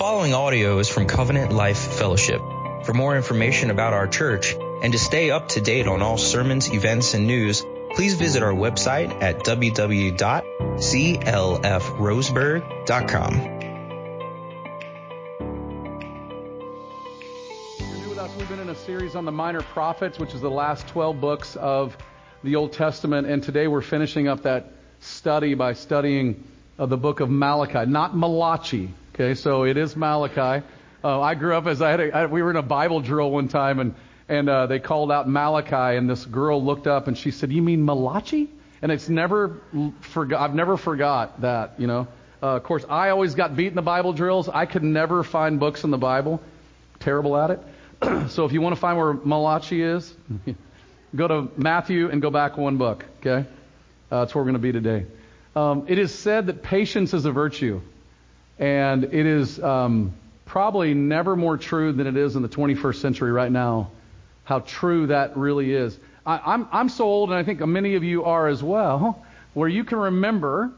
following audio is from Covenant Life Fellowship. For more information about our church and to stay up to date on all sermons, events, and news, please visit our website at www.clfroseburg.com. If you're new with us, we've been in a series on the minor prophets, which is the last 12 books of the Old Testament, and today we're finishing up that study by studying uh, the book of Malachi, not Malachi. Okay, so it is Malachi. Uh, I grew up as I had, a, I, we were in a Bible drill one time, and and uh, they called out Malachi, and this girl looked up and she said, "You mean Malachi?" And it's never forgot. I've never forgot that. You know. Uh, of course, I always got beat in the Bible drills. I could never find books in the Bible. Terrible at it. so if you want to find where Malachi is, go to Matthew and go back one book. Okay, uh, that's where we're going to be today. Um, it is said that patience is a virtue, and it is um, probably never more true than it is in the 21st century right now. How true that really is. I, I'm I'm so old, and I think many of you are as well, where you can remember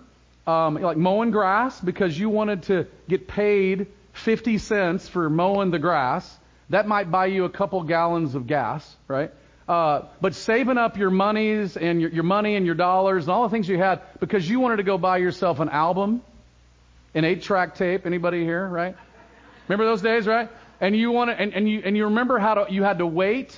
um, like mowing grass because you wanted to get paid 50 cents for mowing the grass. That might buy you a couple gallons of gas, right? Uh, but saving up your monies and your, your money and your dollars and all the things you had because you wanted to go buy yourself an album, an eight-track tape. Anybody here, right? Remember those days, right? And you want to, and, and you and you remember how to, you had to wait.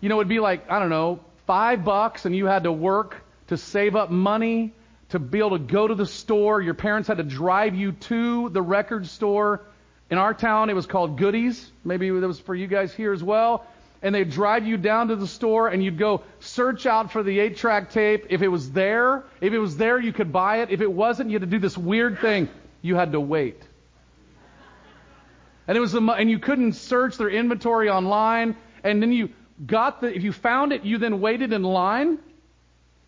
You know, it'd be like I don't know, five bucks, and you had to work to save up money to be able to go to the store. Your parents had to drive you to the record store. In our town, it was called Goodies. Maybe it was for you guys here as well and they'd drive you down to the store and you'd go search out for the eight track tape. If it was there, if it was there, you could buy it. If it wasn't, you had to do this weird thing. You had to wait. And it was, and you couldn't search their inventory online. And then you got the, if you found it, you then waited in line.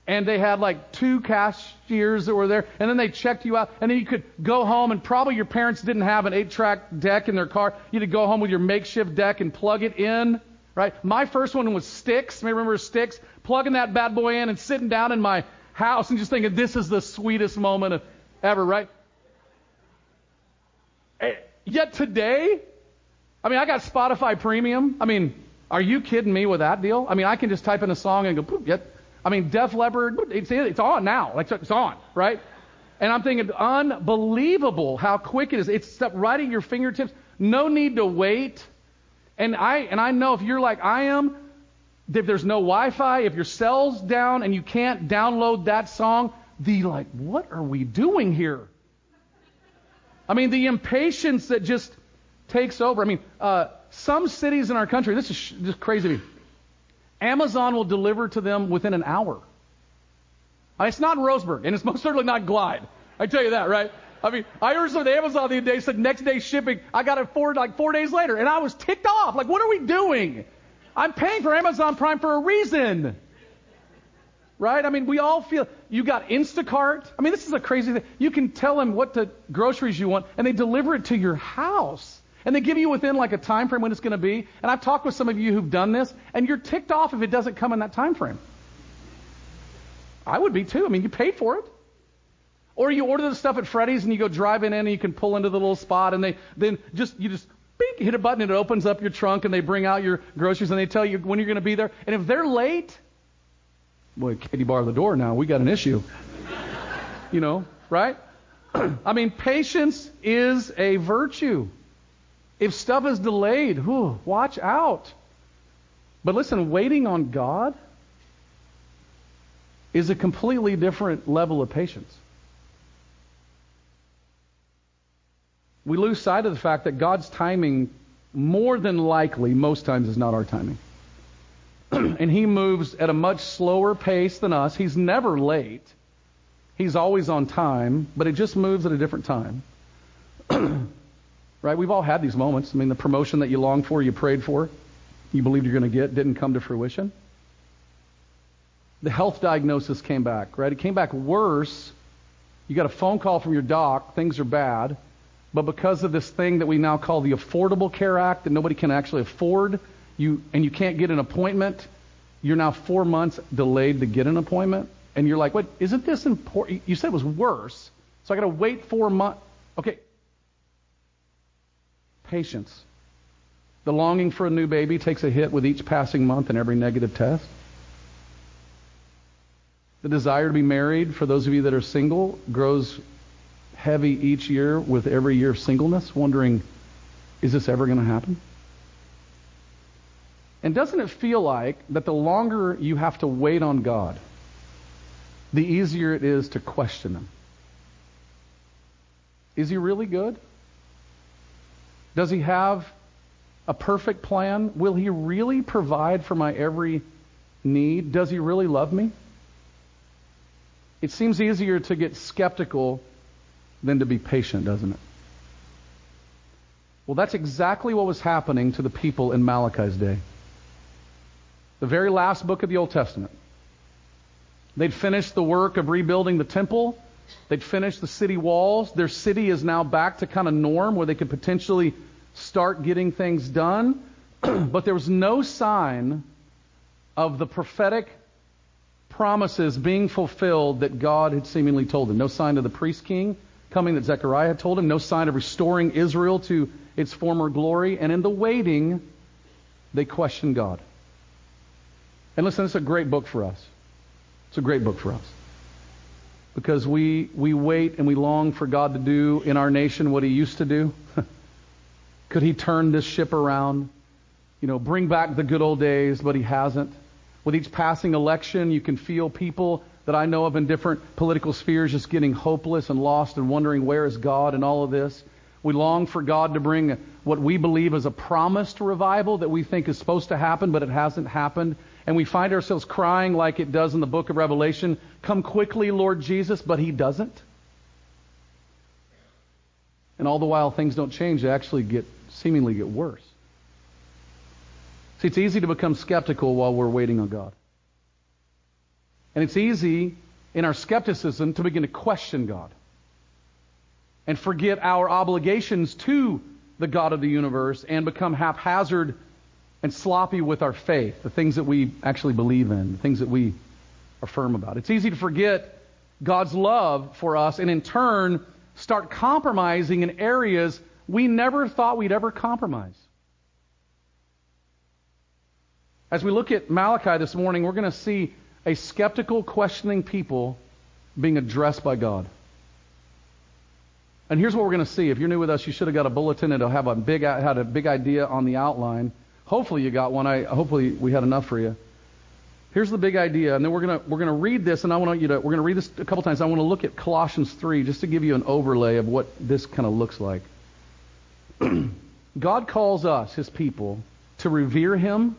And they had like two cashiers that were there. And then they checked you out. And then you could go home and probably your parents didn't have an eight track deck in their car. You had to go home with your makeshift deck and plug it in right? My first one was Styx. May remember Styx? Plugging that bad boy in and sitting down in my house and just thinking, this is the sweetest moment of ever, right? Eh, yet today, I mean, I got Spotify Premium. I mean, are you kidding me with that deal? I mean, I can just type in a song and go, Poop, yet. I mean, Def Leppard, it's, it's on now. Like, it's on, right? And I'm thinking, unbelievable how quick it is. It's right at your fingertips. No need to wait. And I and I know if you're like I am, if there's no Wi-Fi, if your cell's down and you can't download that song, the like, what are we doing here? I mean, the impatience that just takes over. I mean, uh, some cities in our country, this is just crazy to me. Amazon will deliver to them within an hour. It's not Roseburg, and it's most certainly not Glide. I tell you that, right? I mean, I heard some of Amazon the other day said next day shipping. I got it four like four days later, and I was ticked off. Like, what are we doing? I'm paying for Amazon Prime for a reason. Right? I mean, we all feel you got Instacart. I mean, this is a crazy thing. You can tell them what the groceries you want, and they deliver it to your house. And they give you within like a time frame when it's going to be. And I've talked with some of you who've done this, and you're ticked off if it doesn't come in that time frame. I would be too. I mean, you paid for it. Or you order the stuff at Freddy's and you go driving in and you can pull into the little spot and they then just you just hit a button and it opens up your trunk and they bring out your groceries and they tell you when you're going to be there. And if they're late, boy, Katie bar the door now. We got an issue. you know, right? I mean, patience is a virtue. If stuff is delayed, whew, watch out. But listen, waiting on God is a completely different level of patience. we lose sight of the fact that God's timing, more than likely, most times is not our timing. and He moves at a much slower pace than us. He's never late. He's always on time, but it just moves at a different time. right? We've all had these moments. I mean, the promotion that you longed for, you prayed for, you believed you're going to get, didn't come to fruition. The health diagnosis came back, right? It came back worse. You got a phone call from your doc, things are bad. But because of this thing that we now call the Affordable Care Act that nobody can actually afford, you and you can't get an appointment, you're now four months delayed to get an appointment. And you're like, wait, isn't this important? You said it was worse. So I got to wait four months. Okay. Patience. The longing for a new baby takes a hit with each passing month and every negative test. The desire to be married, for those of you that are single, grows heavy each year with every year of singleness, wondering, is this ever going to happen? And doesn't it feel like that the longer you have to wait on God, the easier it is to question Him? Is He really good? Does He have a perfect plan? Will He really provide for my every need? Does He really love me? It seems easier to get skeptical than to be patient, doesn't it? Well, that's exactly what was happening to the people in Malachi's day. The very last book of the Old Testament. They'd finished the work of rebuilding the temple. They'd finished the city walls. Their city is now back to kind of norm where they could potentially start getting things done. but there was no sign of the prophetic promises being fulfilled that God had seemingly told them. No sign of the priest king coming that Zechariah had told him. No sign of restoring Israel to its former glory. And in the waiting, they questioned God. And listen, it's a great book for us. It's a great book for us. Because we, we wait and we long for God to do in our nation what He used to do. Could He turn this ship around? You know, bring back the good old days, but He hasn't. With each passing election, you can feel people that I know of in different political spheres just getting hopeless and lost and wondering where is God in all of this. We long for God to bring what we believe is a promised revival that we think is supposed to happen, but it hasn't happened. And we find ourselves crying like it does in the book of Revelation, Come quickly, Lord Jesus, but He doesn't. And all the while things don't change, they actually get seemingly get worse. See, it's easy to become skeptical while we're waiting on God. And it's easy in our skepticism to begin to question God and forget our obligations to the God of the universe and become haphazard and sloppy with our faith, the things that we actually believe in, the things that we are firm about. It's easy to forget God's love for us and in turn start compromising in areas we never thought we'd ever compromise. As we look at Malachi this morning, we're going to see a skeptical, questioning people being addressed by God. And here's what we're going to see. If you're new with us, you should have got a bulletin. It'll have a big had a big idea on the outline. Hopefully you got one. I hopefully we had enough for you. Here's the big idea, and then we're gonna we're gonna read this, and I want you to we're gonna read this a couple times. I want to look at Colossians three just to give you an overlay of what this kind of looks like. God calls us, His people, to revere Him,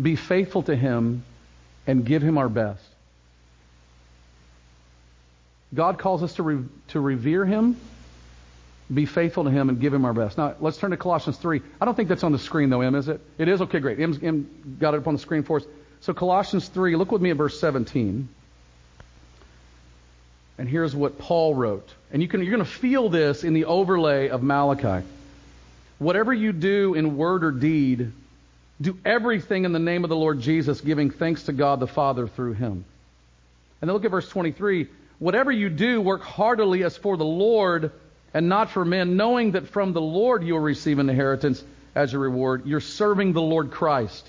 be faithful to Him, and give Him our best. God calls us to, re- to revere Him, be faithful to Him, and give Him our best. Now, let's turn to Colossians 3. I don't think that's on the screen, though, Em, is it? It is? Okay, great. Em got it up on the screen for us. So, Colossians 3, look with me at verse 17. And here's what Paul wrote. And you can, you're going to feel this in the overlay of Malachi. Whatever you do in word or deed, do everything in the name of the Lord Jesus, giving thanks to God the Father through him. And then look at verse 23. Whatever you do, work heartily as for the Lord and not for men, knowing that from the Lord you will receive an inheritance as a reward. You're serving the Lord Christ.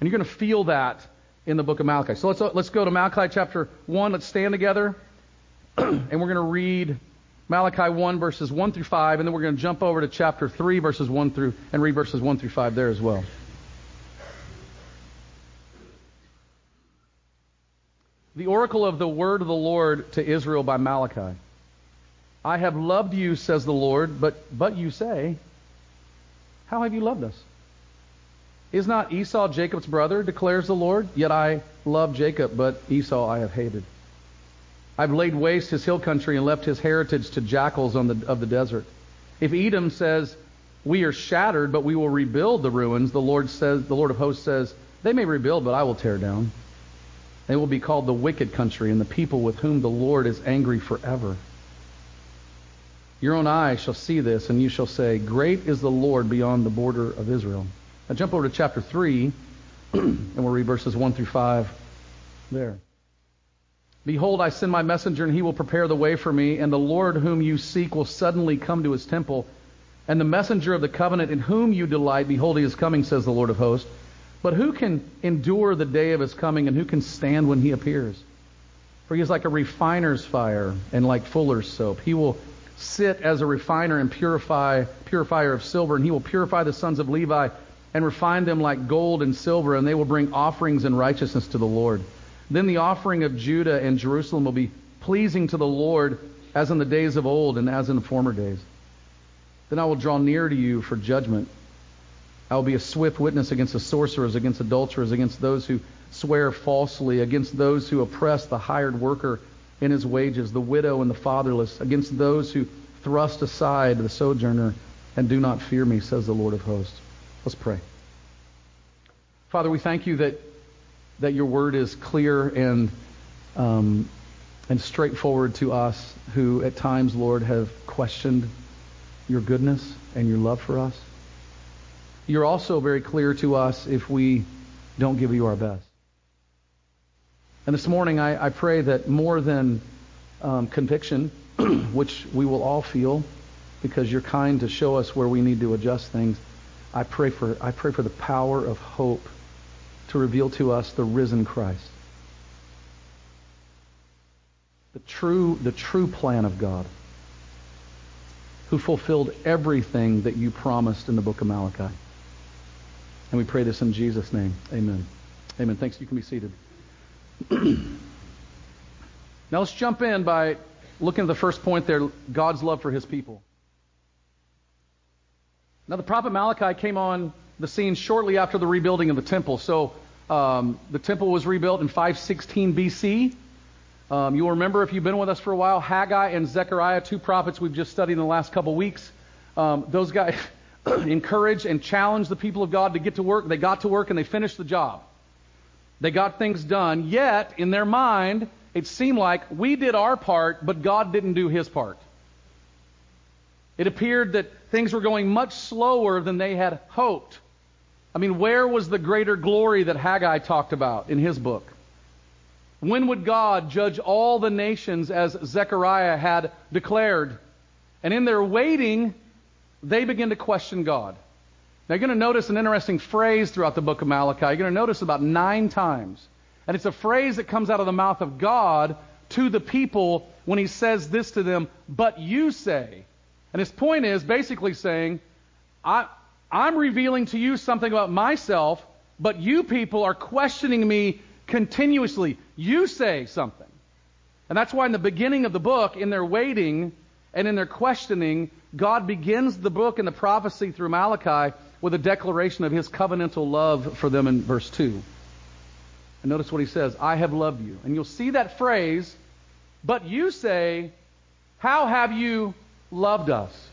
And you're going to feel that in the book of Malachi. So let's, let's go to Malachi chapter 1. Let's stand together. and we're going to read Malachi 1 verses 1 through 5, and then we're going to jump over to chapter 3 verses 1 through, and read verses 1 through 5 there as well. The oracle of the word of the Lord to Israel by Malachi. I have loved you, says the Lord, but, but you say, How have you loved us? Is not Esau Jacob's brother, declares the Lord? Yet I love Jacob, but Esau I have hated. I've laid waste his hill country and left his heritage to jackals the, of the desert. If Edom says, We are shattered, but we will rebuild the ruins, the Lord says, the Lord of hosts says, They may rebuild, but I will tear down. They will be called the wicked country and the people with whom the Lord is angry forever. Your own eyes shall see this, and you shall say, Great is the Lord beyond the border of Israel. Now jump over to chapter 3, and we'll read verses 1 through 5 there. Behold, I send my messenger, and he will prepare the way for me, and the Lord whom you seek will suddenly come to his temple. and the messenger of the covenant in whom you delight. Behold, he is coming, says the Lord of hosts. But who can endure the day of his coming, and who can stand when he appears? For he is like a refiner's fire and like fuller's soap. He will sit as a refiner and purify purifier of silver, and he will purify the sons of Levi and refine them like gold and silver, and they will bring offerings in righteousness to the Lord. Then the offering of Judah and Jerusalem will be pleasing to the Lord as in the days of old and as in the former days. Then I will draw near to you for judgment. I will be a swift witness against the sorcerers, against adulterers, against those who swear falsely, against those who oppress the hired worker in his wages, the widow and the fatherless, against those who thrust aside the sojourner and do not fear me, says the Lord of hosts. Let's pray. Father, we thank you that that your word is clear and um, and straightforward to us who at times, Lord, have questioned your goodness and your love for us. You're also very clear to us if we don't give you our best. And this morning, I, I pray that more than um, conviction, which we will all feel because you're kind to show us where we need to adjust things, I pray for, I pray for the power of hope to reveal to us the risen Christ. The true, the true plan of God, who fulfilled everything that you promised in the book of Malachi. And we pray this in Jesus' name. Amen. Amen. Thanks. You can be seated. now let's jump in by looking at the first point there God's love for his people. Now, the prophet Malachi came on the scene shortly after the rebuilding of the temple. So, um, the temple was rebuilt in 516 BC. Um, you'll remember if you've been with us for a while, Haggai and Zechariah, two prophets we've just studied in the last couple weeks. Um, those guys encouraged and challenged the people of God to get to work. They got to work and they finished the job. They got things done. Yet, in their mind, it seemed like we did our part, but God didn't do his part. It appeared that things were going much slower than they had hoped. I mean, where was the greater glory that Haggai talked about in his book? When would God judge all the nations as Zechariah had declared? And in their waiting, they begin to question God. Now, you're going to notice an interesting phrase throughout the book of Malachi. You're going to notice about nine times. And it's a phrase that comes out of the mouth of God to the people when he says this to them, but you say. And his point is basically saying, I, I'm revealing to you something about myself, but you people are questioning me continuously. You say something. And that's why in the beginning of the book, in their waiting and in their questioning, God begins the book and the prophecy through Malachi with a declaration of his covenantal love for them in verse 2. And notice what he says I have loved you. And you'll see that phrase, but you say, How have you loved us?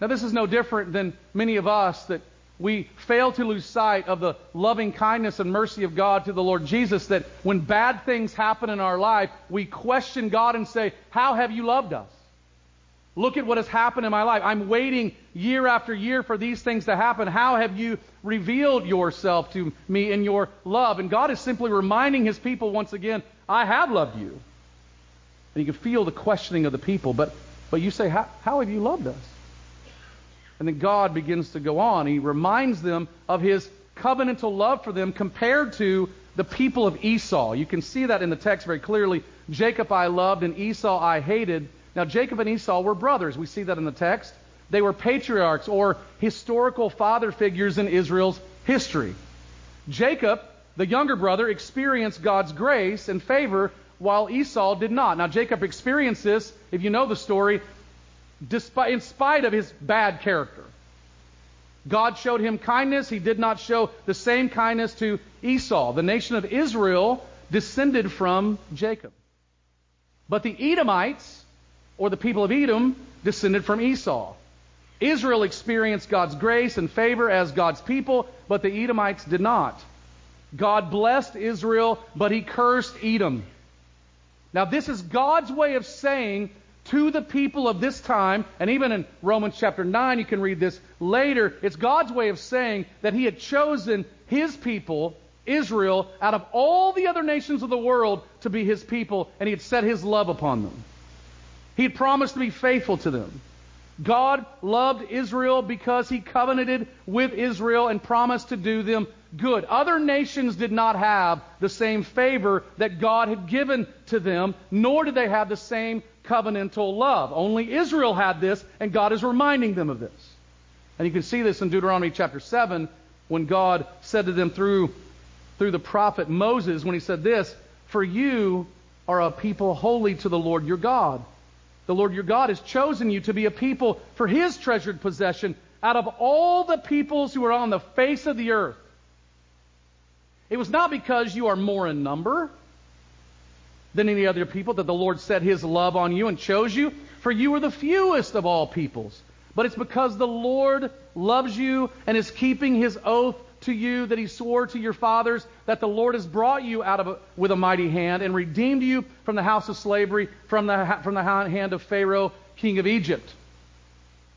Now, this is no different than many of us that we fail to lose sight of the loving kindness and mercy of God to the Lord Jesus, that when bad things happen in our life, we question God and say, How have you loved us? Look at what has happened in my life. I'm waiting year after year for these things to happen. How have you revealed yourself to me in your love? And God is simply reminding his people once again, I have loved you. And you can feel the questioning of the people, but, but you say, how, how have you loved us? And then God begins to go on. He reminds them of his covenantal love for them compared to the people of Esau. You can see that in the text very clearly. Jacob I loved and Esau I hated. Now, Jacob and Esau were brothers. We see that in the text. They were patriarchs or historical father figures in Israel's history. Jacob, the younger brother, experienced God's grace and favor while Esau did not. Now, Jacob experienced this, if you know the story, despite, in spite of his bad character. God showed him kindness. He did not show the same kindness to Esau. The nation of Israel descended from Jacob. But the Edomites or the people of Edom, descended from Esau. Israel experienced God's grace and favor as God's people, but the Edomites did not. God blessed Israel, but he cursed Edom. Now, this is God's way of saying to the people of this time, and even in Romans chapter 9, you can read this later, it's God's way of saying that he had chosen his people, Israel, out of all the other nations of the world to be his people, and he had set his love upon them. He had promised to be faithful to them. God loved Israel because he covenanted with Israel and promised to do them good. Other nations did not have the same favor that God had given to them, nor did they have the same covenantal love. Only Israel had this, and God is reminding them of this. And you can see this in Deuteronomy chapter 7 when God said to them through, through the prophet Moses, when he said this, For you are a people holy to the Lord your God. The Lord your God has chosen you to be a people for his treasured possession out of all the peoples who are on the face of the earth. It was not because you are more in number than any other people that the Lord set his love on you and chose you, for you are the fewest of all peoples. But it's because the Lord loves you and is keeping his oath to you that he swore to your fathers that the Lord has brought you out of a, with a mighty hand and redeemed you from the house of slavery, from the, from the hand of Pharaoh, king of Egypt.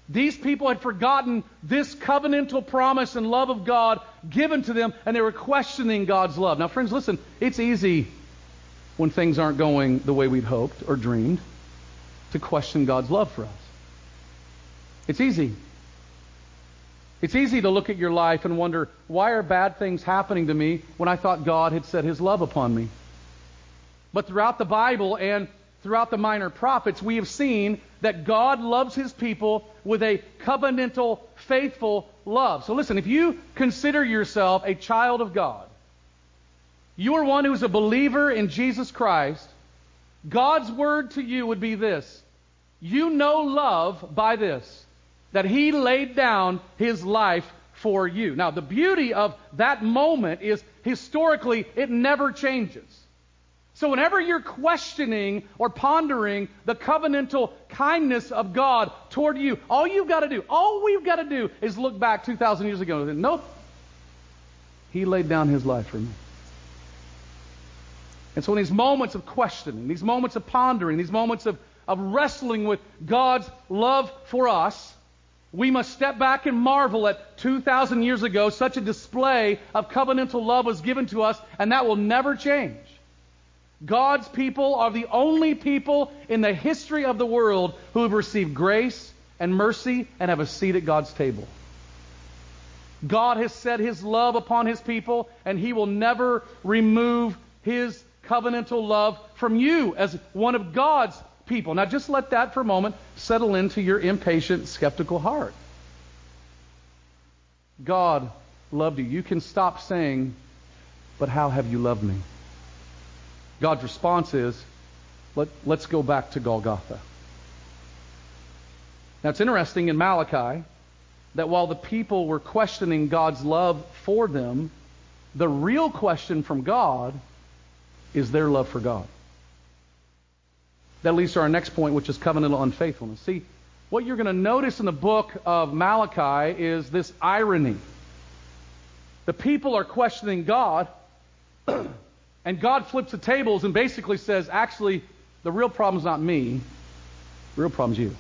These people had forgotten this covenantal promise and love of God given to them, and they were questioning God's love. Now, friends, listen, it's easy when things aren't going the way we'd hoped or dreamed to question God's love for us. It's easy. It's easy to look at your life and wonder, why are bad things happening to me when I thought God had set his love upon me? But throughout the Bible and throughout the minor prophets, we have seen that God loves his people with a covenantal, faithful love. So listen, if you consider yourself a child of God, you are one who is a believer in Jesus Christ, God's word to you would be this. You know love by this, that he laid down his life for you. Now, the beauty of that moment is historically it never changes. So whenever you're questioning or pondering the covenantal kindness of God toward you, all you've got to do, all we've got to do is look back 2,000 years ago and say, nope, he laid down his life for me. And so in these moments of questioning, these moments of pondering, these moments of, of wrestling with God's love for us, we must step back and marvel at 2,000 years ago, such a display of covenantal love was given to us, and that will never change. God's people are the only people in the history of the world who have received grace and mercy and have a seat at God's table. God has set his love upon his people, and he will never remove his covenantal love from you as one of God's people. Now, just let that for a moment settle into your impatient, skeptical heart. God loved you. You can stop saying, But how have you loved me? God's response is, Let, let's go back to Golgotha. Now, it's interesting in Malachi that while the people were questioning God's love for them, the real question from God is their love for God. That leads to our next point, which is covenantal unfaithfulness. See, what you're going to notice in the book of Malachi is this irony. The people are questioning God, and God flips the tables and basically says, actually, the real problem's not me, the real problem's you.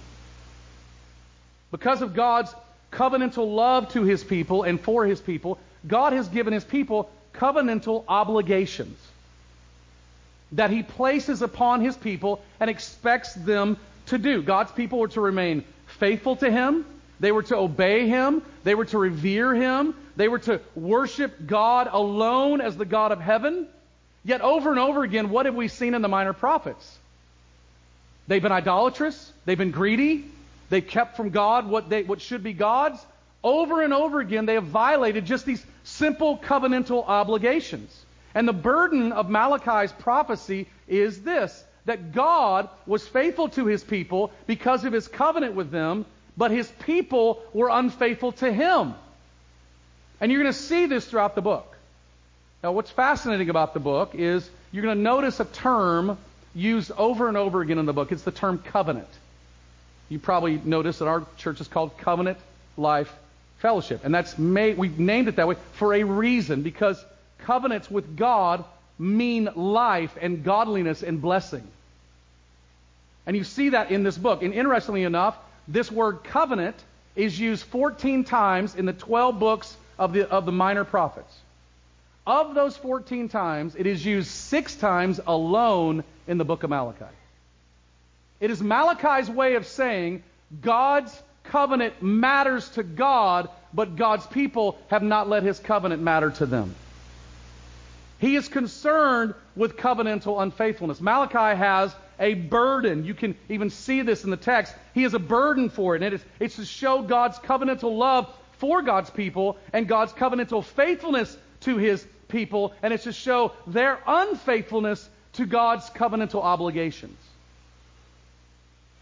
Because of God's covenantal love to his people and for his people, God has given his people covenantal obligations that he places upon his people and expects them to do. God's people were to remain faithful to him, they were to obey him, they were to revere him, they were to worship God alone as the God of heaven. Yet over and over again, what have we seen in the minor prophets? They've been idolatrous, they've been greedy, they've kept from God what, they, what should be God's. Over and over again, they have violated just these simple covenantal obligations. And the burden of Malachi's prophecy is this that God was faithful to his people because of his covenant with them, but his people were unfaithful to him. And you're going to see this throughout the book. Now, what's fascinating about the book is you're going to notice a term used over and over again in the book. It's the term covenant. You probably notice that our church is called Covenant Life Fellowship. And that's made, we've named it that way for a reason, because covenants with God mean life and godliness and blessing. And you see that in this book. And interestingly enough, this word covenant is used 14 times in the 12 books of the, of the minor prophets. Of those 14 times, it is used six times alone in the book of Malachi. It is Malachi's way of saying God's covenant matters to God, but God's people have not let his covenant matter to them. He is concerned with covenantal unfaithfulness. Malachi has a burden. You can even see this in the text. He has a burden for it, and it's, it's to show God's covenantal love for God's people and God's covenantal faithfulness to his people, and it's to show their unfaithfulness to God's covenantal obligations.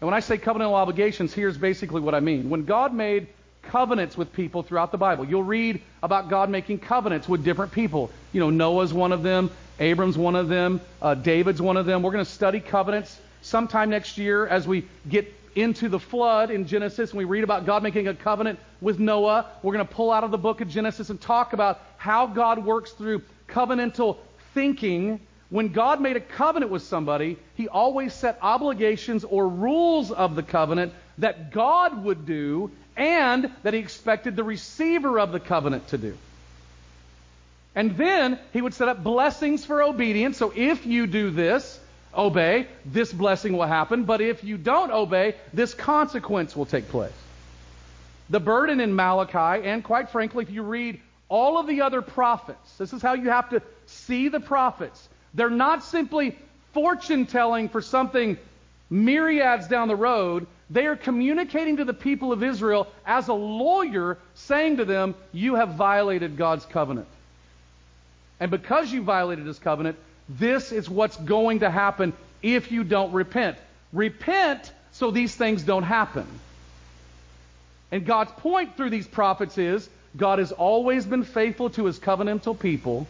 And when I say covenantal obligations, here's basically what I mean. When God made covenants with people throughout the Bible, you'll read about God making covenants with different people. You know, Noah's one of them, Abram's one of them, uh, David's one of them. We're going to study covenants sometime next year as we get into the flood in Genesis and we read about God making a covenant with Noah. We're going to pull out of the book of Genesis and talk about how God works through covenantal thinking. When God made a covenant with somebody, he always set obligations or rules of the covenant that God would do and that he expected the receiver of the covenant to do. And then he would set up blessings for obedience. So if you do this, obey, this blessing will happen. But if you don't obey, this consequence will take place. The burden in Malachi, and quite frankly, if you read all of the other prophets, this is how you have to see the prophets. They're not simply fortune telling for something myriads down the road. They are communicating to the people of Israel as a lawyer, saying to them, You have violated God's covenant. And because you violated his covenant, this is what's going to happen if you don't repent. Repent so these things don't happen. And God's point through these prophets is God has always been faithful to his covenantal people,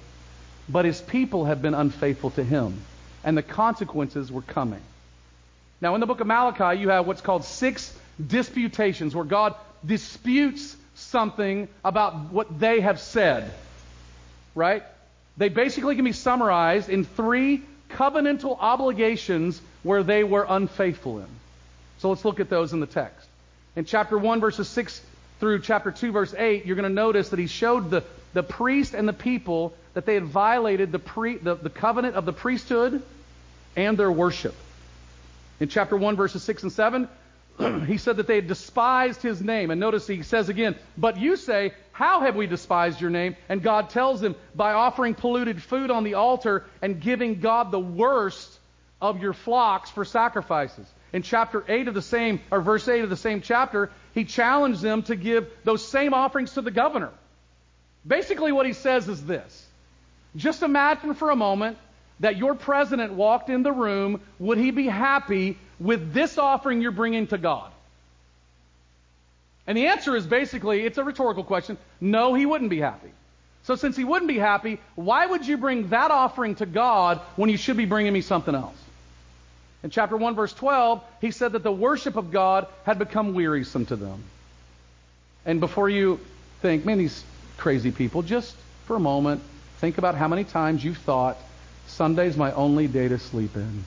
but his people have been unfaithful to him. And the consequences were coming. Now, in the book of Malachi, you have what's called six disputations, where God disputes something about what they have said. Right? They basically can be summarized in three covenantal obligations where they were unfaithful in. So let's look at those in the text. In chapter 1, verses 6 through chapter 2, verse 8, you're going to notice that he showed the, the priest and the people that they had violated the, pre, the, the covenant of the priesthood and their worship. In chapter 1, verses 6 and 7, he said that they had despised his name. And notice he says again, But you say, How have we despised your name? And God tells them, By offering polluted food on the altar and giving God the worst of your flocks for sacrifices. In chapter 8 of the same, or verse 8 of the same chapter, he challenged them to give those same offerings to the governor. Basically, what he says is this Just imagine for a moment that your president walked in the room, would he be happy with this offering you're bringing to God? And the answer is basically, it's a rhetorical question. No, he wouldn't be happy. So since he wouldn't be happy, why would you bring that offering to God when you should be bringing me something else? In chapter 1, verse 12, he said that the worship of God had become wearisome to them. And before you think, man, these crazy people, just for a moment, think about how many times you've thought, Sunday's my only day to sleep in.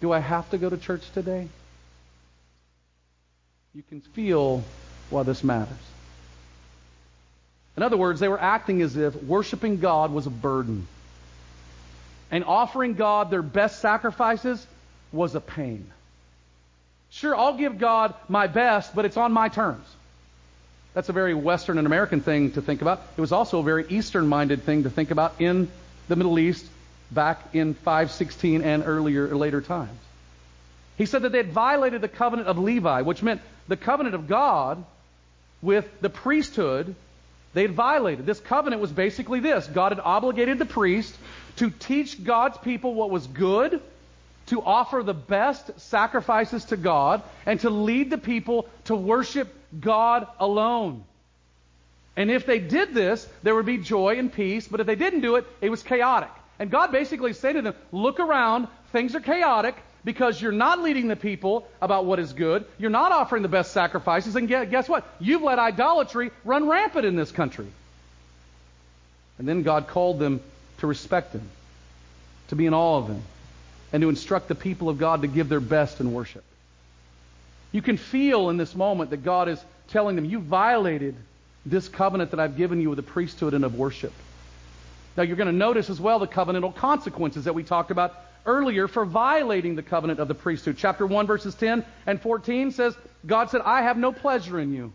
Do I have to go to church today? You can feel why this matters. In other words, they were acting as if worshiping God was a burden. And offering God their best sacrifices was a pain. Sure, I'll give God my best, but it's on my terms. That's a very Western and American thing to think about. It was also a very Eastern minded thing to think about in the Middle East back in 516 and earlier later times. He said that they had violated the covenant of Levi, which meant the covenant of God with the priesthood. They had violated. This covenant was basically this God had obligated the priest to teach God's people what was good, to offer the best sacrifices to God, and to lead the people to worship God alone. And if they did this, there would be joy and peace. But if they didn't do it, it was chaotic. And God basically said to them, look around, things are chaotic because you're not leading the people about what is good. You're not offering the best sacrifices. And guess what? You've let idolatry run rampant in this country. And then God called them to respect Him, to be in awe of Him, and to instruct the people of God to give their best in worship. You can feel in this moment that God is telling them, You violated this covenant that I've given you with the priesthood and of worship. Now, you're going to notice as well the covenantal consequences that we talked about earlier for violating the covenant of the priesthood. Chapter 1, verses 10 and 14 says, God said, I have no pleasure in you.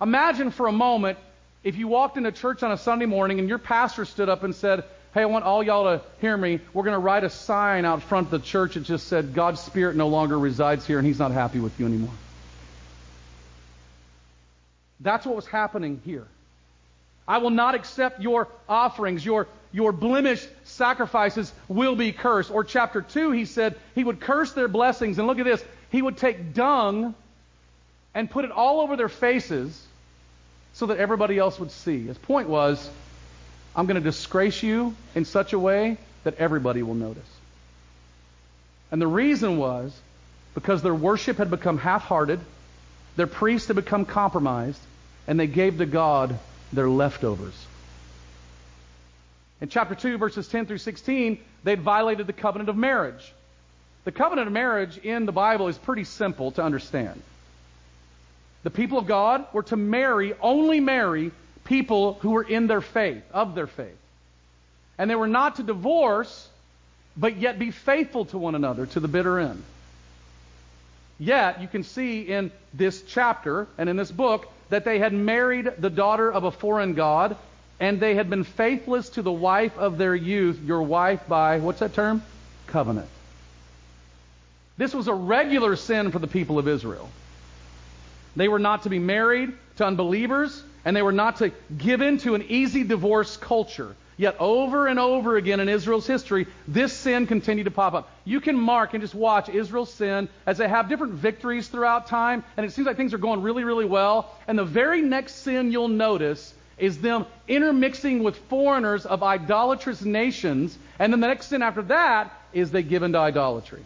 Imagine for a moment if you walked into church on a Sunday morning and your pastor stood up and said, Hey, I want all y'all to hear me. We're going to write a sign out front of the church that just said, God's Spirit no longer resides here and He's not happy with you anymore. That's what was happening here. I will not accept your offerings. Your, your blemished sacrifices will be cursed. Or chapter 2, he said he would curse their blessings. And look at this. He would take dung and put it all over their faces so that everybody else would see. His point was, I'm going to disgrace you in such a way that everybody will notice. And the reason was because their worship had become half hearted, their priests had become compromised, and they gave to God their leftovers. In chapter 2, verses 10 through 16, they'd violated the covenant of marriage. The covenant of marriage in the Bible is pretty simple to understand. The people of God were to marry, only marry, people who were in their faith, of their faith. And they were not to divorce, but yet be faithful to one another to the bitter end. Yet, you can see in this chapter and in this book that they had married the daughter of a foreign god, and they had been faithless to the wife of their youth, your wife by, what's that term? Covenant. This was a regular sin for the people of Israel. They were not to be married to unbelievers, and they were not to give in to an easy divorce culture. Yet over and over again in Israel's history, this sin continued to pop up. You can mark and just watch Israel's sin as they have different victories throughout time, and it seems like things are going really, really well. And the very next sin you'll notice is them intermixing with foreigners of idolatrous nations, and then the next sin after that is they give into idolatry.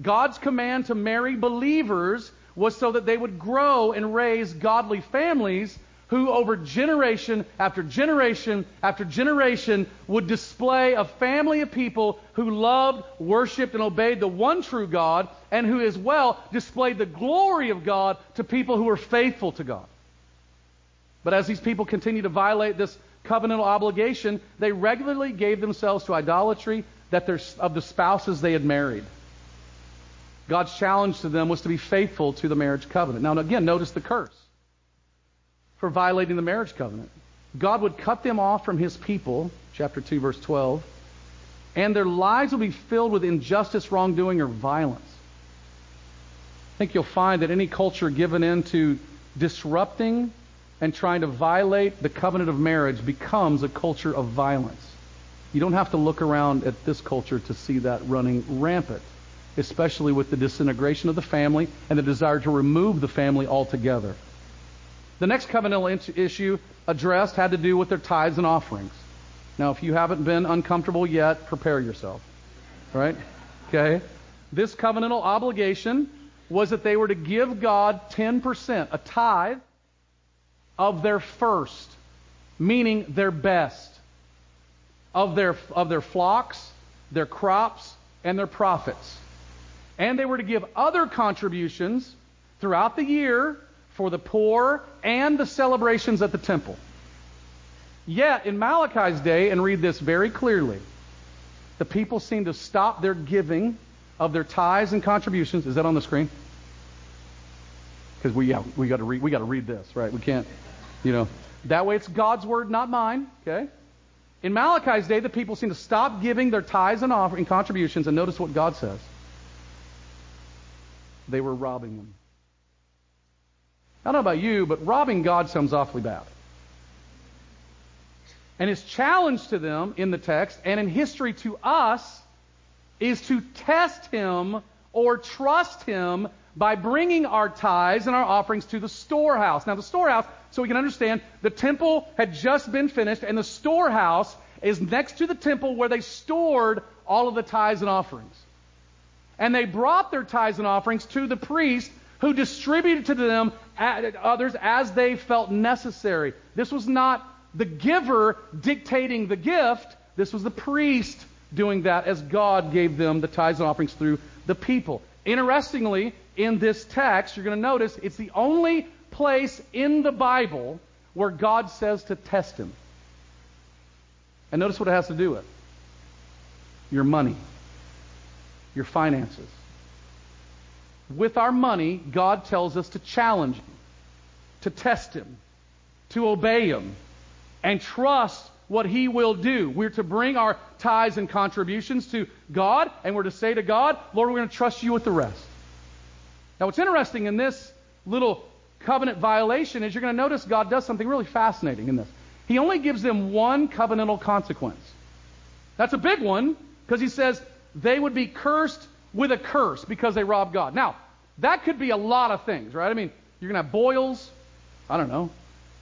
God's command to marry believers was so that they would grow and raise godly families who over generation after generation after generation would display a family of people who loved, worshiped, and obeyed the one true God, and who as well displayed the glory of God to people who were faithful to God. But as these people continue to violate this covenantal obligation, they regularly gave themselves to idolatry that of the spouses they had married. God's challenge to them was to be faithful to the marriage covenant. Now, again, notice the curse for violating the marriage covenant. God would cut them off from his people, chapter 2, verse 12, and their lives will be filled with injustice, wrongdoing, or violence. I think you'll find that any culture given in to disrupting and trying to violate the covenant of marriage becomes a culture of violence. You don't have to look around at this culture to see that running rampant, especially with the disintegration of the family and the desire to remove the family altogether. The next covenantal issue addressed had to do with their tithes and offerings. Now, if you haven't been uncomfortable yet, prepare yourself. Right? Okay? This covenantal obligation was that they were to give God 10%, a tithe, of their first, meaning their best, of their, of their flocks, their crops, and their profits. And they were to give other contributions throughout the year for the poor and the celebrations at the temple. Yet, in Malachi's day, and read this very clearly, the people seem to stop their giving of their tithes and contributions. Is that on the screen? Because we yeah, we got to read we got to read this, right? We can't, you know. That way, it's God's word, not mine. Okay. In Malachi's day, the people seem to stop giving their tithes and offering contributions, and notice what God says. They were robbing them. I don't know about you, but robbing God sounds awfully bad. And his challenge to them in the text and in history to us is to test him or trust him by bringing our tithes and our offerings to the storehouse. Now, the storehouse, so we can understand, the temple had just been finished, and the storehouse is next to the temple where they stored all of the tithes and offerings. And they brought their tithes and offerings to the priest who distributed to them others as they felt necessary. This was not the giver dictating the gift. This was the priest doing that as God gave them the tithes and offerings through the people. Interestingly, in this text, you're going to notice it's the only place in the Bible where God says to test him. And notice what it has to do with. your money, your finances. With our money, God tells us to challenge Him, to test Him, to obey Him, and trust what He will do. We're to bring our tithes and contributions to God, and we're to say to God, Lord, we're going to trust you with the rest. Now, what's interesting in this little covenant violation is you're going to notice God does something really fascinating in this. He only gives them one covenantal consequence. That's a big one because he says they would be cursed with a curse because they robbed God. Now, that could be a lot of things, right? I mean, you're going to have boils. I don't know.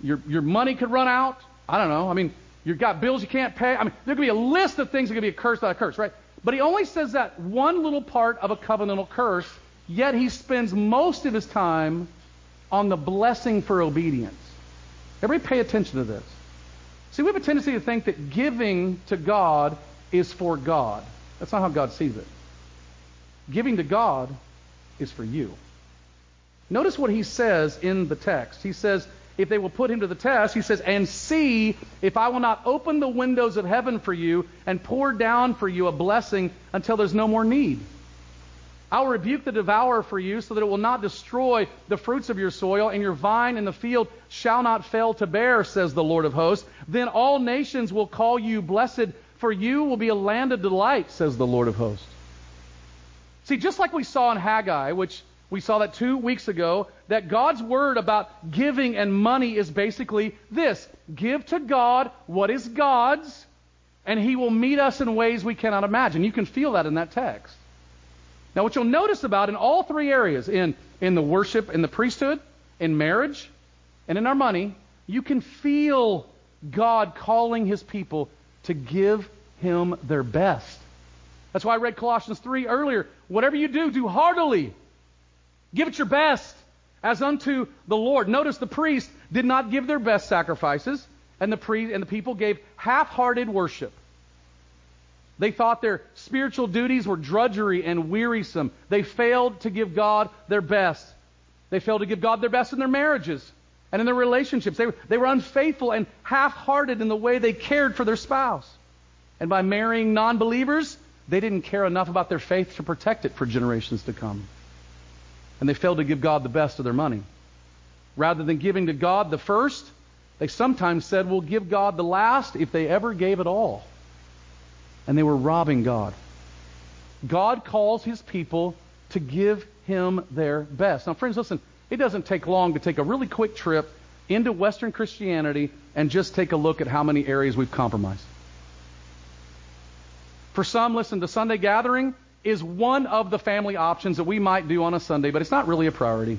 Your, your money could run out. I don't know. I mean, you've got bills you can't pay. I mean, there could be a list of things that could be a curse, not a curse, right? But he only says that one little part of a covenantal curse, yet he spends most of his time on the blessing for obedience. Everybody pay attention to this. See, we have a tendency to think that giving to God is for God. That's not how God sees it. Giving to God is for you. Notice what he says in the text. He says, if they will put him to the test, he says, and see if I will not open the windows of heaven for you and pour down for you a blessing until there's no more need. I'll rebuke the devourer for you so that it will not destroy the fruits of your soil, and your vine in the field shall not fail to bear, says the Lord of hosts. Then all nations will call you blessed, for you will be a land of delight, says the Lord of hosts. See, just like we saw in Haggai, which we saw that two weeks ago, that God's word about giving and money is basically this give to God what is God's, and He will meet us in ways we cannot imagine. You can feel that in that text. Now, what you'll notice about in all three areas, in, in the worship, in the priesthood, in marriage, and in our money, you can feel God calling His people to give Him their best. That's why I read Colossians 3 earlier. Whatever you do, do heartily. Give it your best as unto the Lord. Notice the priest did not give their best sacrifices, and the priest and the people gave half-hearted worship. They thought their spiritual duties were drudgery and wearisome. They failed to give God their best. They failed to give God their best in their marriages and in their relationships. They, they were unfaithful and half-hearted in the way they cared for their spouse. And by marrying non-believers, they didn't care enough about their faith to protect it for generations to come. And they failed to give God the best of their money. Rather than giving to God the first, they sometimes said, We'll give God the last if they ever gave it all. And they were robbing God. God calls his people to give him their best. Now, friends, listen, it doesn't take long to take a really quick trip into Western Christianity and just take a look at how many areas we've compromised. For some, listen, the Sunday gathering is one of the family options that we might do on a Sunday, but it's not really a priority.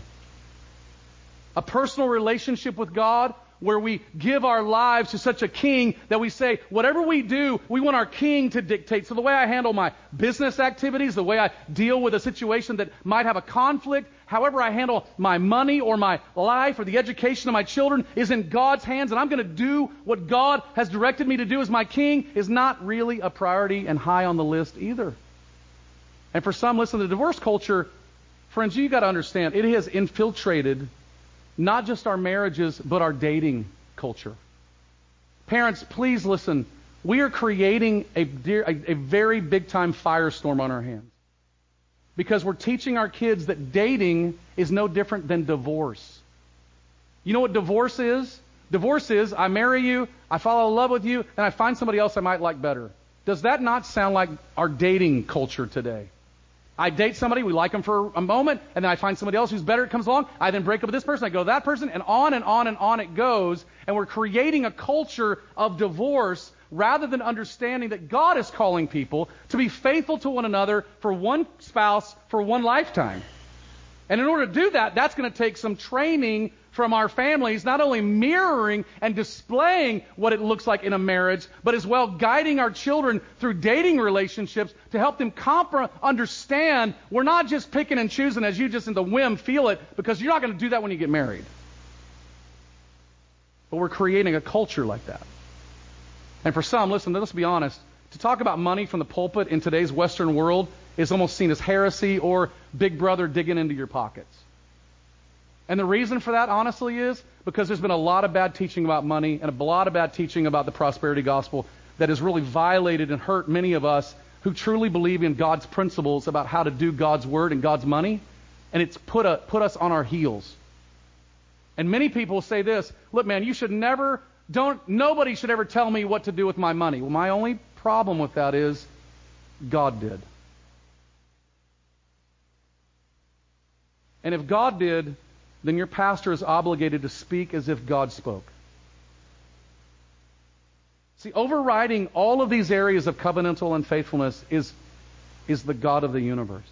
A personal relationship with God where we give our lives to such a king that we say, whatever we do, we want our king to dictate. So the way I handle my business activities, the way I deal with a situation that might have a conflict, however I handle my money or my life or the education of my children is in God's hands and I'm going to do what God has directed me to do as my king is not really a priority and high on the list either. And for some, listen, the divorce culture, friends, you got to understand, it has infiltrated not just our marriages, but our dating culture. Parents, please listen. We are creating a, a, a very big time firestorm on our hands. Because we're teaching our kids that dating is no different than divorce. You know what divorce is? Divorce is I marry you, I fall in love with you, and I find somebody else I might like better. Does that not sound like our dating culture today? I date somebody, we like them for a moment, and then I find somebody else who's better, comes along. I then break up with this person, I go to that person, and on and on and on it goes. And we're creating a culture of divorce rather than understanding that God is calling people to be faithful to one another for one spouse for one lifetime. And in order to do that, that's going to take some training from our families, not only mirroring and displaying what it looks like in a marriage, but as well guiding our children through dating relationships to help them compre- understand we're not just picking and choosing as you just in the whim feel it, because you're not going to do that when you get married. But we're creating a culture like that. And for some, listen, let's be honest, to talk about money from the pulpit in today's Western world is almost seen as heresy or big brother digging into your pockets. And the reason for that, honestly, is because there's been a lot of bad teaching about money and a lot of bad teaching about the prosperity gospel that has really violated and hurt many of us who truly believe in God's principles about how to do God's word and God's money, and it's put, a, put us on our heels. And many people say this look, man, you should never, don't, nobody should ever tell me what to do with my money. Well, my only problem with that is God did. And if God did, then your pastor is obligated to speak as if God spoke. See, overriding all of these areas of covenantal unfaithfulness is, is the God of the universe.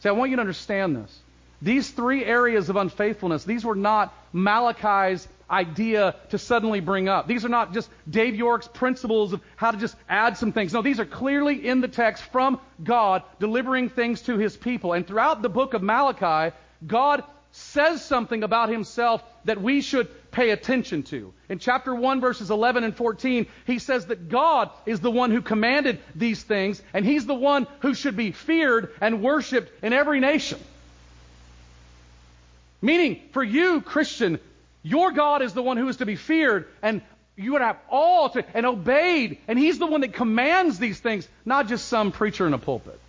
See, I want you to understand this. These three areas of unfaithfulness, these were not Malachi's idea to suddenly bring up. These are not just Dave York's principles of how to just add some things. No, these are clearly in the text from God delivering things to his people. And throughout the book of Malachi, God says something about himself that we should pay attention to. In chapter 1 verses 11 and 14, he says that God is the one who commanded these things and he's the one who should be feared and worshiped in every nation. Meaning, for you, Christian, your God is the one who is to be feared and you would have all to, and obeyed, and He's the one that commands these things, not just some preacher in a pulpit.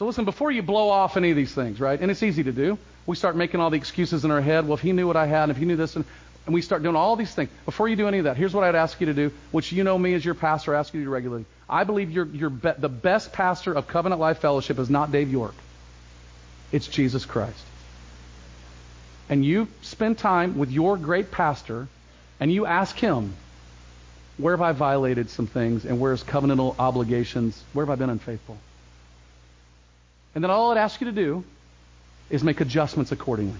So listen, before you blow off any of these things, right? And it's easy to do. We start making all the excuses in our head. Well, if he knew what I had, and if he knew this, and, and we start doing all these things. Before you do any of that, here's what I'd ask you to do, which you know me as your pastor, I ask you to do regularly. I believe you're, you're be- the best pastor of Covenant Life Fellowship is not Dave York. It's Jesus Christ. And you spend time with your great pastor and you ask him, where have I violated some things and where's covenantal obligations? Where have I been unfaithful? And then all I'd ask you to do is make adjustments accordingly.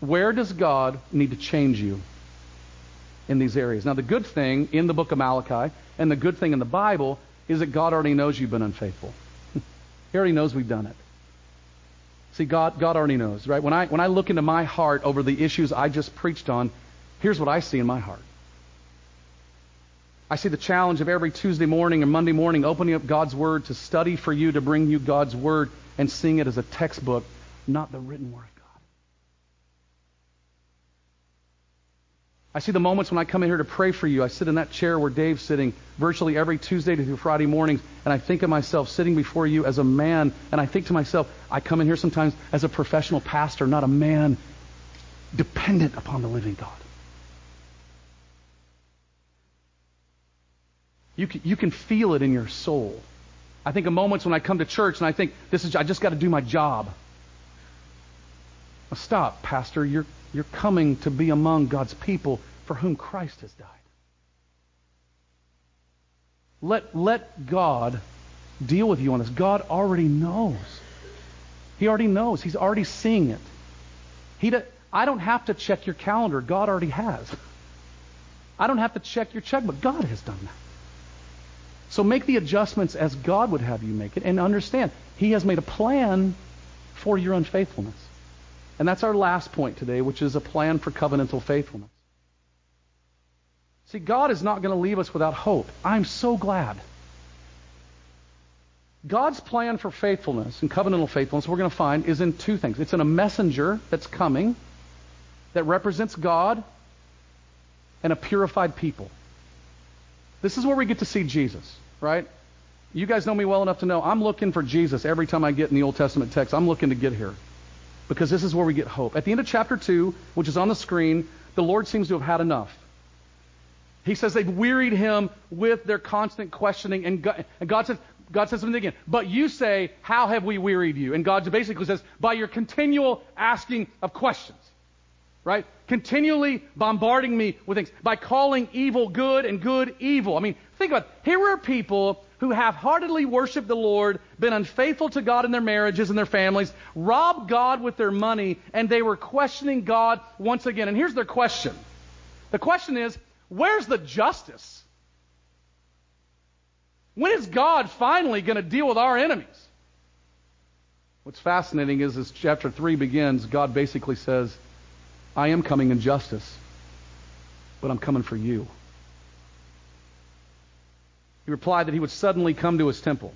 Where does God need to change you in these areas? Now, the good thing in the book of Malachi and the good thing in the Bible is that God already knows you've been unfaithful. he already knows we've done it. See, God, God already knows, right? When I, when I look into my heart over the issues I just preached on, here's what I see in my heart. I see the challenge of every Tuesday morning and Monday morning opening up God's Word to study for you, to bring you God's Word and seeing it as a textbook, not the written Word of God. I see the moments when I come in here to pray for you. I sit in that chair where Dave's sitting virtually every Tuesday through Friday mornings, and I think of myself sitting before you as a man, and I think to myself, I come in here sometimes as a professional pastor, not a man dependent upon the living God. You can, you can feel it in your soul. I think of moments when I come to church and I think, this is, I just got to do my job. Stop, Pastor. You're, you're coming to be among God's people for whom Christ has died. Let, let God deal with you on this. God already knows. He already knows. He's already seeing it. He do, I don't have to check your calendar. God already has. I don't have to check your checkbook. God has done that. So make the adjustments as God would have you make it and understand He has made a plan for your unfaithfulness. And that's our last point today, which is a plan for covenantal faithfulness. See, God is not going to leave us without hope. I'm so glad. God's plan for faithfulness and covenantal faithfulness, we're going to find, is in two things. It's in a messenger that's coming that represents God and a purified people. This is where we get to see Jesus, right? You guys know me well enough to know I'm looking for Jesus every time I get in the Old Testament text. I'm looking to get here because this is where we get hope. At the end of chapter 2, which is on the screen, the Lord seems to have had enough. He says they've wearied him with their constant questioning, and God, and God says, God says something again. But you say, How have we wearied you? And God basically says, By your continual asking of questions. Right? Continually bombarding me with things. By calling evil good and good evil. I mean, think about it. Here are people who have heartedly worshiped the Lord, been unfaithful to God in their marriages and their families, robbed God with their money, and they were questioning God once again. And here's their question. The question is, where's the justice? When is God finally going to deal with our enemies? What's fascinating is as chapter 3 begins, God basically says, I am coming in justice, but I'm coming for you. He replied that he would suddenly come to his temple.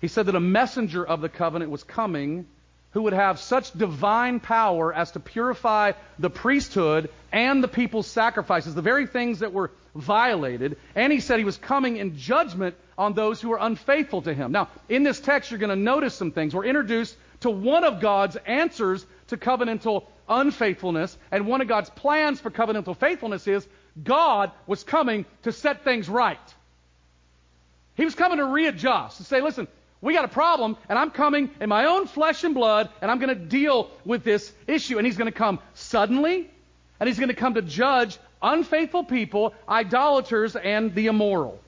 He said that a messenger of the covenant was coming who would have such divine power as to purify the priesthood and the people's sacrifices, the very things that were violated. And he said he was coming in judgment on those who were unfaithful to him. Now, in this text, you're going to notice some things. We're introduced to one of God's answers to covenantal unfaithfulness, and one of God's plans for covenantal faithfulness is God was coming to set things right. He was coming to readjust, to say, listen, we got a problem, and I'm coming in my own flesh and blood, and I'm going to deal with this issue. And He's going to come suddenly, and He's going to come to judge unfaithful people, idolaters, and the immoral.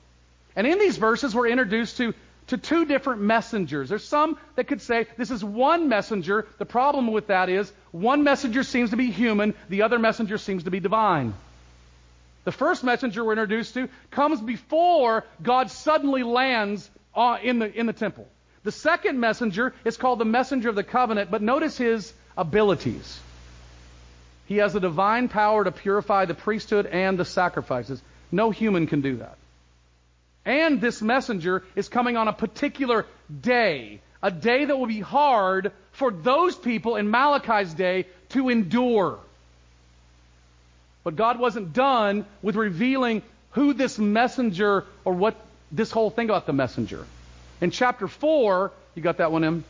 And in these verses, we're introduced to, to two different messengers. There's some that could say this is one messenger. The problem with that is one messenger seems to be human, the other messenger seems to be divine. The first messenger we're introduced to comes before God suddenly lands uh, in the, in the temple. The second messenger is called the messenger of the covenant, but notice his abilities. He has the divine power to purify the priesthood and the sacrifices. No human can do that. And this messenger is coming on a particular day, a day that will be hard for those people in Malachi's day to endure. But God wasn't done with revealing who this messenger or what this whole thing about the messenger. In chapter 4, you got that one in?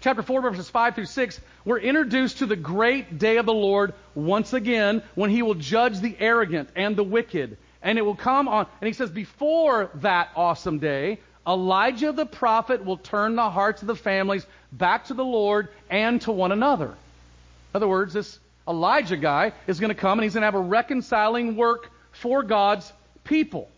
Chapter 4, verses 5 through 6, we're introduced to the great day of the Lord once again when he will judge the arrogant and the wicked. And it will come on, and he says, before that awesome day, Elijah the prophet will turn the hearts of the families back to the Lord and to one another. In other words, this Elijah guy is going to come and he's going to have a reconciling work for God's people.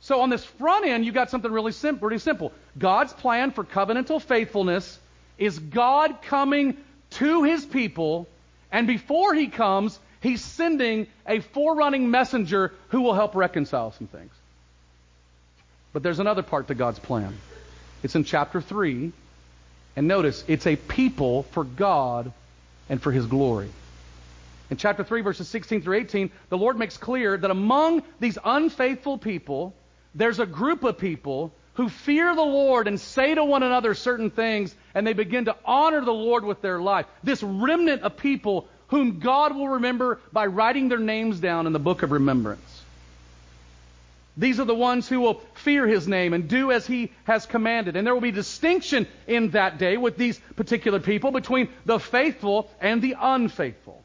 So on this front end, you got something really simple, pretty simple. God's plan for covenantal faithfulness is God coming to his people, and before he comes, he's sending a forerunning messenger who will help reconcile some things. But there's another part to God's plan. It's in chapter 3. And notice, it's a people for God and for his glory. In chapter 3, verses 16 through 18, the Lord makes clear that among these unfaithful people, there's a group of people who fear the Lord and say to one another certain things, and they begin to honor the Lord with their life. This remnant of people whom God will remember by writing their names down in the book of remembrance. These are the ones who will fear his name and do as he has commanded. And there will be distinction in that day with these particular people between the faithful and the unfaithful.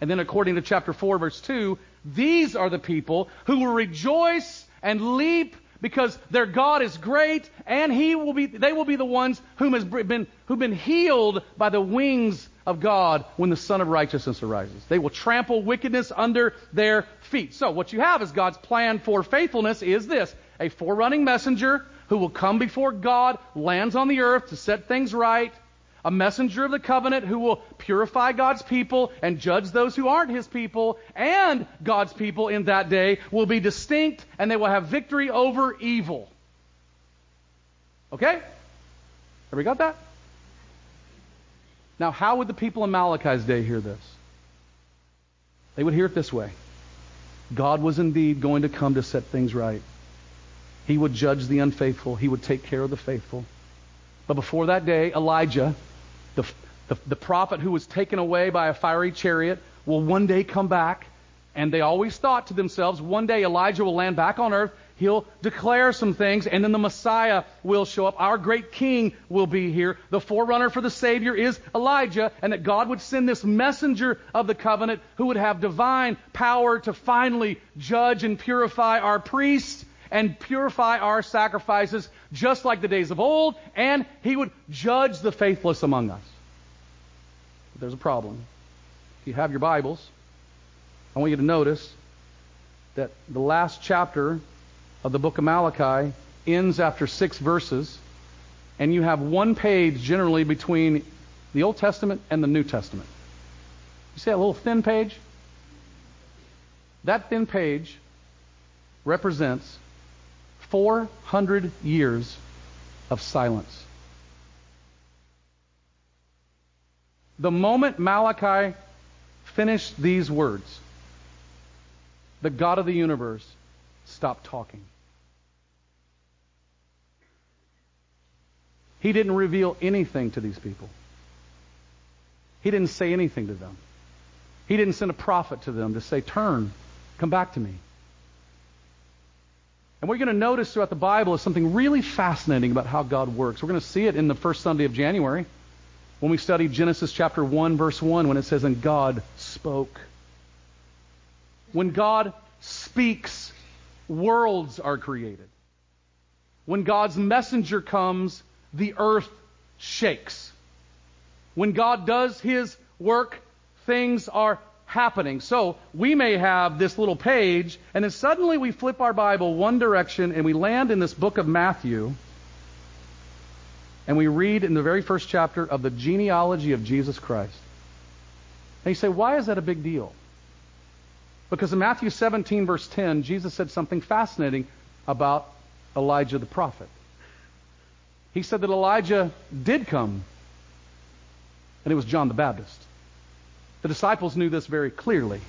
And then according to chapter 4 verse 2, these are the people who will rejoice and leap because their God is great, and He will be, they will be the ones whom has been, who've been healed by the wings of God when the Son of Righteousness arises. They will trample wickedness under their feet. So what you have is God's plan for faithfulness is this. A forerunning messenger who will come before God, lands on the earth to set things right, a messenger of the covenant who will purify God's people and judge those who aren't his people, and God's people in that day will be distinct and they will have victory over evil. Okay? Have we got that? Now, how would the people in Malachi's day hear this? They would hear it this way God was indeed going to come to set things right. He would judge the unfaithful, He would take care of the faithful. But before that day, Elijah, the, the, the prophet who was taken away by a fiery chariot will one day come back. And they always thought to themselves, one day Elijah will land back on earth. He'll declare some things, and then the Messiah will show up. Our great king will be here. The forerunner for the Savior is Elijah, and that God would send this messenger of the covenant who would have divine power to finally judge and purify our priests and purify our sacrifices just like the days of old, and he would judge the faithless among us. But there's a problem. If you have your Bibles, I want you to notice that the last chapter of the book of Malachi ends after six verses, and you have one page generally between the Old Testament and the New Testament. You see that little thin page? That thin page represents 400 years of silence. The moment Malachi finished these words, the God of the universe stopped talking. He didn't reveal anything to these people. He didn't say anything to them. He didn't send a prophet to them to say, Turn, come back to me. And what you're going to notice throughout the Bible is something really fascinating about how God works. We're going to see it in the first Sunday of January when we study Genesis chapter 1, verse 1, when it says, And God spoke. When God speaks, worlds are created. When God's messenger comes, the earth shakes. When God does his work, things are happening. So we may have this little page, and then suddenly we flip our Bible one direction and we land in this book of Matthew, and we read in the very first chapter of the genealogy of Jesus Christ. And you say, why is that a big deal? Because in Matthew 17, verse 10, Jesus said something fascinating about Elijah the prophet. He said that Elijah did come, and it was John the Baptist. The disciples knew this very clearly.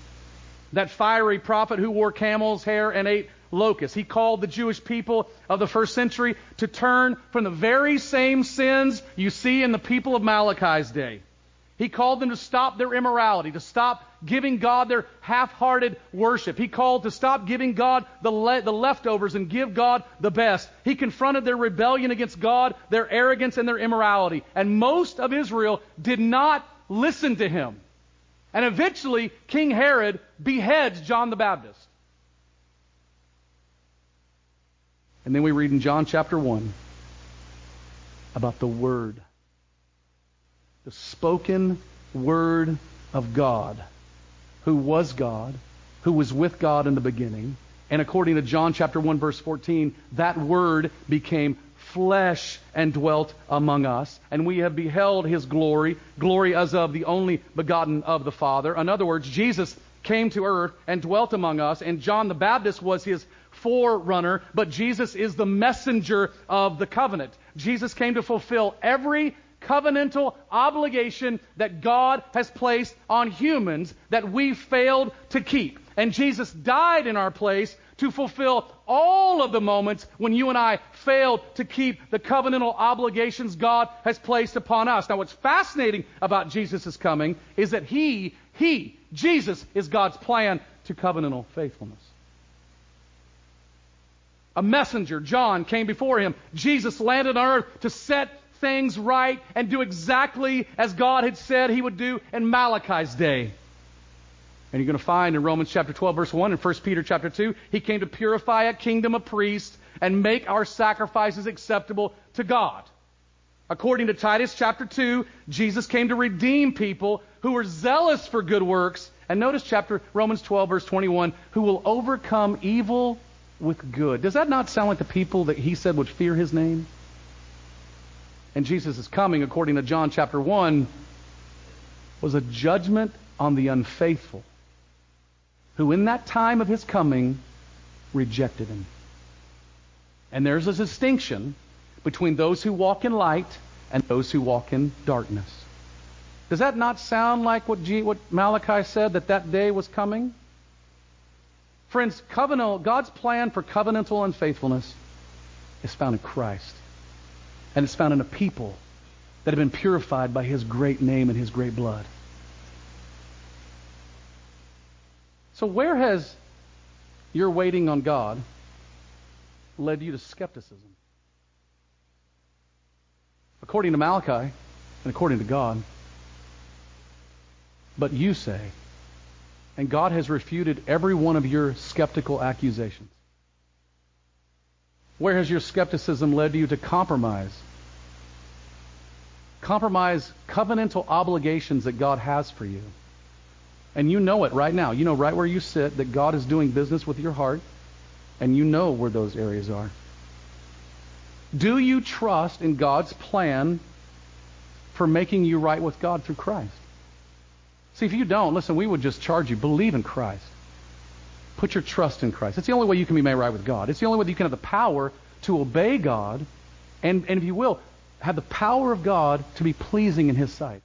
That fiery prophet who wore camel's hair and ate locusts. He called the Jewish people of the first century to turn from the very same sins you see in the people of Malachi's day. He called them to stop their immorality, to stop giving God their half-hearted worship. He called to stop giving God the, le- the leftovers and give God the best. He confronted their rebellion against God, their arrogance, and their immorality. And most of Israel did not listen to him. And eventually, King Herod beheads John the Baptist. And then we read in John chapter 1 about the Word the spoken word of God, who was God, who was with God in the beginning. And according to John chapter 1 verse 14, that word became flesh and dwelt among us, and we have beheld his glory, glory as of the only begotten of the Father. In other words, Jesus came to earth and dwelt among us, and John the Baptist was his forerunner, but Jesus is the messenger of the covenant. Jesus came to fulfill every covenantal obligation that God has placed on humans that we failed to keep. And Jesus died in our place to fulfill all of the moments when you and I failed to keep the covenantal obligations God has placed upon us. Now, what's fascinating about Jesus' coming is that He, He, Jesus, is God's plan to covenantal faithfulness. A messenger, John, came before him. Jesus landed on earth to set things right and do exactly as God had said he would do in Malachi's day. And you're going to find in Romans chapter 12 verse 1 and 1 Peter chapter 2, he came to purify a kingdom of priests and make our sacrifices acceptable to God. According to Titus chapter 2, Jesus came to redeem people who were zealous for good works. And notice chapter Romans 12 verse 21, who will overcome evil with good. Does that not sound like the people that he said would fear his name? And Jesus is coming, according to John chapter 1, was a judgment on the unfaithful, who in that time of his coming rejected him. And there's a distinction between those who walk in light and those who walk in darkness. Does that not sound like what, G, what Malachi said that that day was coming? Friends, covenant, God's plan for covenantal unfaithfulness is found in Christ. And it's found in a people that have been purified by his great name and his great blood. So, where has your waiting on God led you to skepticism? According to Malachi and according to God. But you say, and God has refuted every one of your skeptical accusations. Where has your skepticism led you to compromise? Compromise covenantal obligations that God has for you. And you know it right now. You know right where you sit that God is doing business with your heart, and you know where those areas are. Do you trust in God's plan for making you right with God through Christ? See, if you don't, listen, we would just charge you. Believe in Christ. Put your trust in Christ. It's the only way you can be made right with God. It's the only way that you can have the power to obey God and, and if you will, have the power of God to be pleasing in His sight.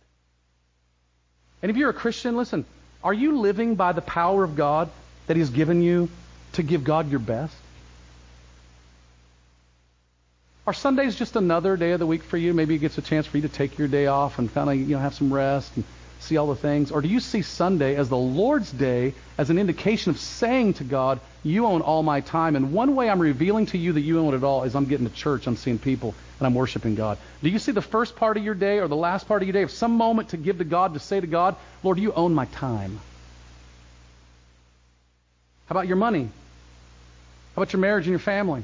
And if you're a Christian, listen, are you living by the power of God that He's given you to give God your best? Are Sundays just another day of the week for you? Maybe it gets a chance for you to take your day off and of you know have some rest and see all the things? Or do you see Sunday as the Lord's day as an indication of saying to God, You own all my time, and one way I'm revealing to you that you own it all is I'm getting to church, I'm seeing people, and I'm worshiping God? Do you see the first part of your day or the last part of your day of some moment to give to God, to say to God, Lord, you own my time? How about your money? How about your marriage and your family?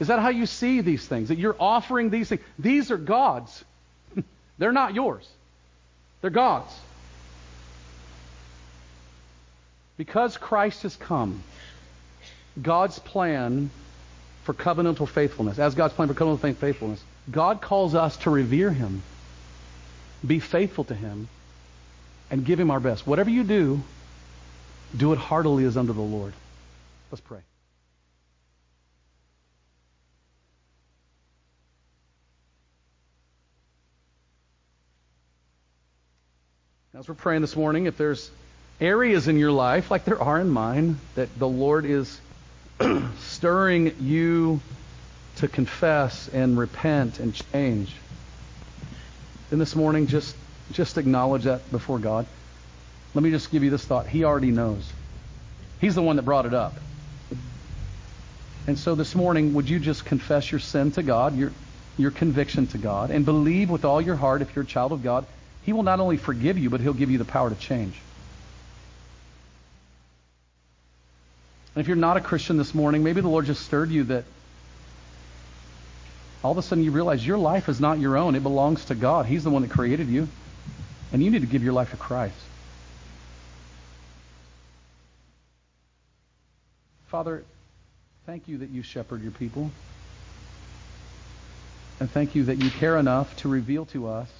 Is that how you see these things? That you're offering these things? These are God's. They're not yours. They're God's. Because Christ has come, God's plan for covenantal faithfulness, as God's plan for covenantal faithfulness, God calls us to revere Him, be faithful to Him, and give Him our best. Whatever you do, do it heartily as unto the Lord. Let's pray. As we're praying this morning, if there's areas in your life, like there are in mine, that the Lord is stirring you to confess and repent and change, then this morning just just acknowledge that before God. Let me just give you this thought. He already knows. He's the one that brought it up. And so this morning, would you just confess your sin to God, your your conviction to God, and believe with all your heart, if you're a child of God, he will not only forgive you, but He'll give you the power to change. And if you're not a Christian this morning, maybe the Lord just stirred you that all of a sudden you realize your life is not your own. It belongs to God. He's the one that created you. And you need to give your life to Christ. Father, thank you that you shepherd your people. And thank you that you care enough to reveal to us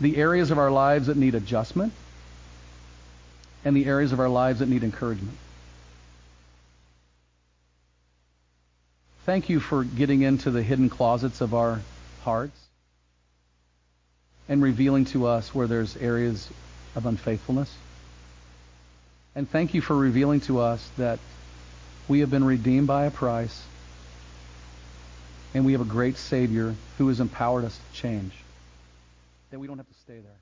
the areas of our lives that need adjustment and the areas of our lives that need encouragement. Thank you for getting into the hidden closets of our hearts and revealing to us where there's areas of unfaithfulness. And thank you for revealing to us that we have been redeemed by a price and we have a great Savior who has empowered us to change that we don't have to stay there.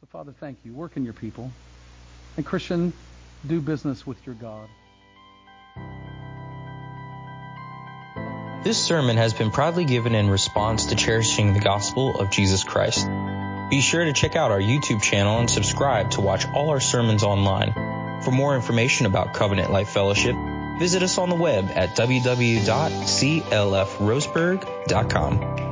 So, Father, thank you. Work in your people. And, Christian, do business with your God. This sermon has been proudly given in response to cherishing the gospel of Jesus Christ. Be sure to check out our YouTube channel and subscribe to watch all our sermons online. For more information about Covenant Life Fellowship, Visit us on the web at www.clfroseburg.com.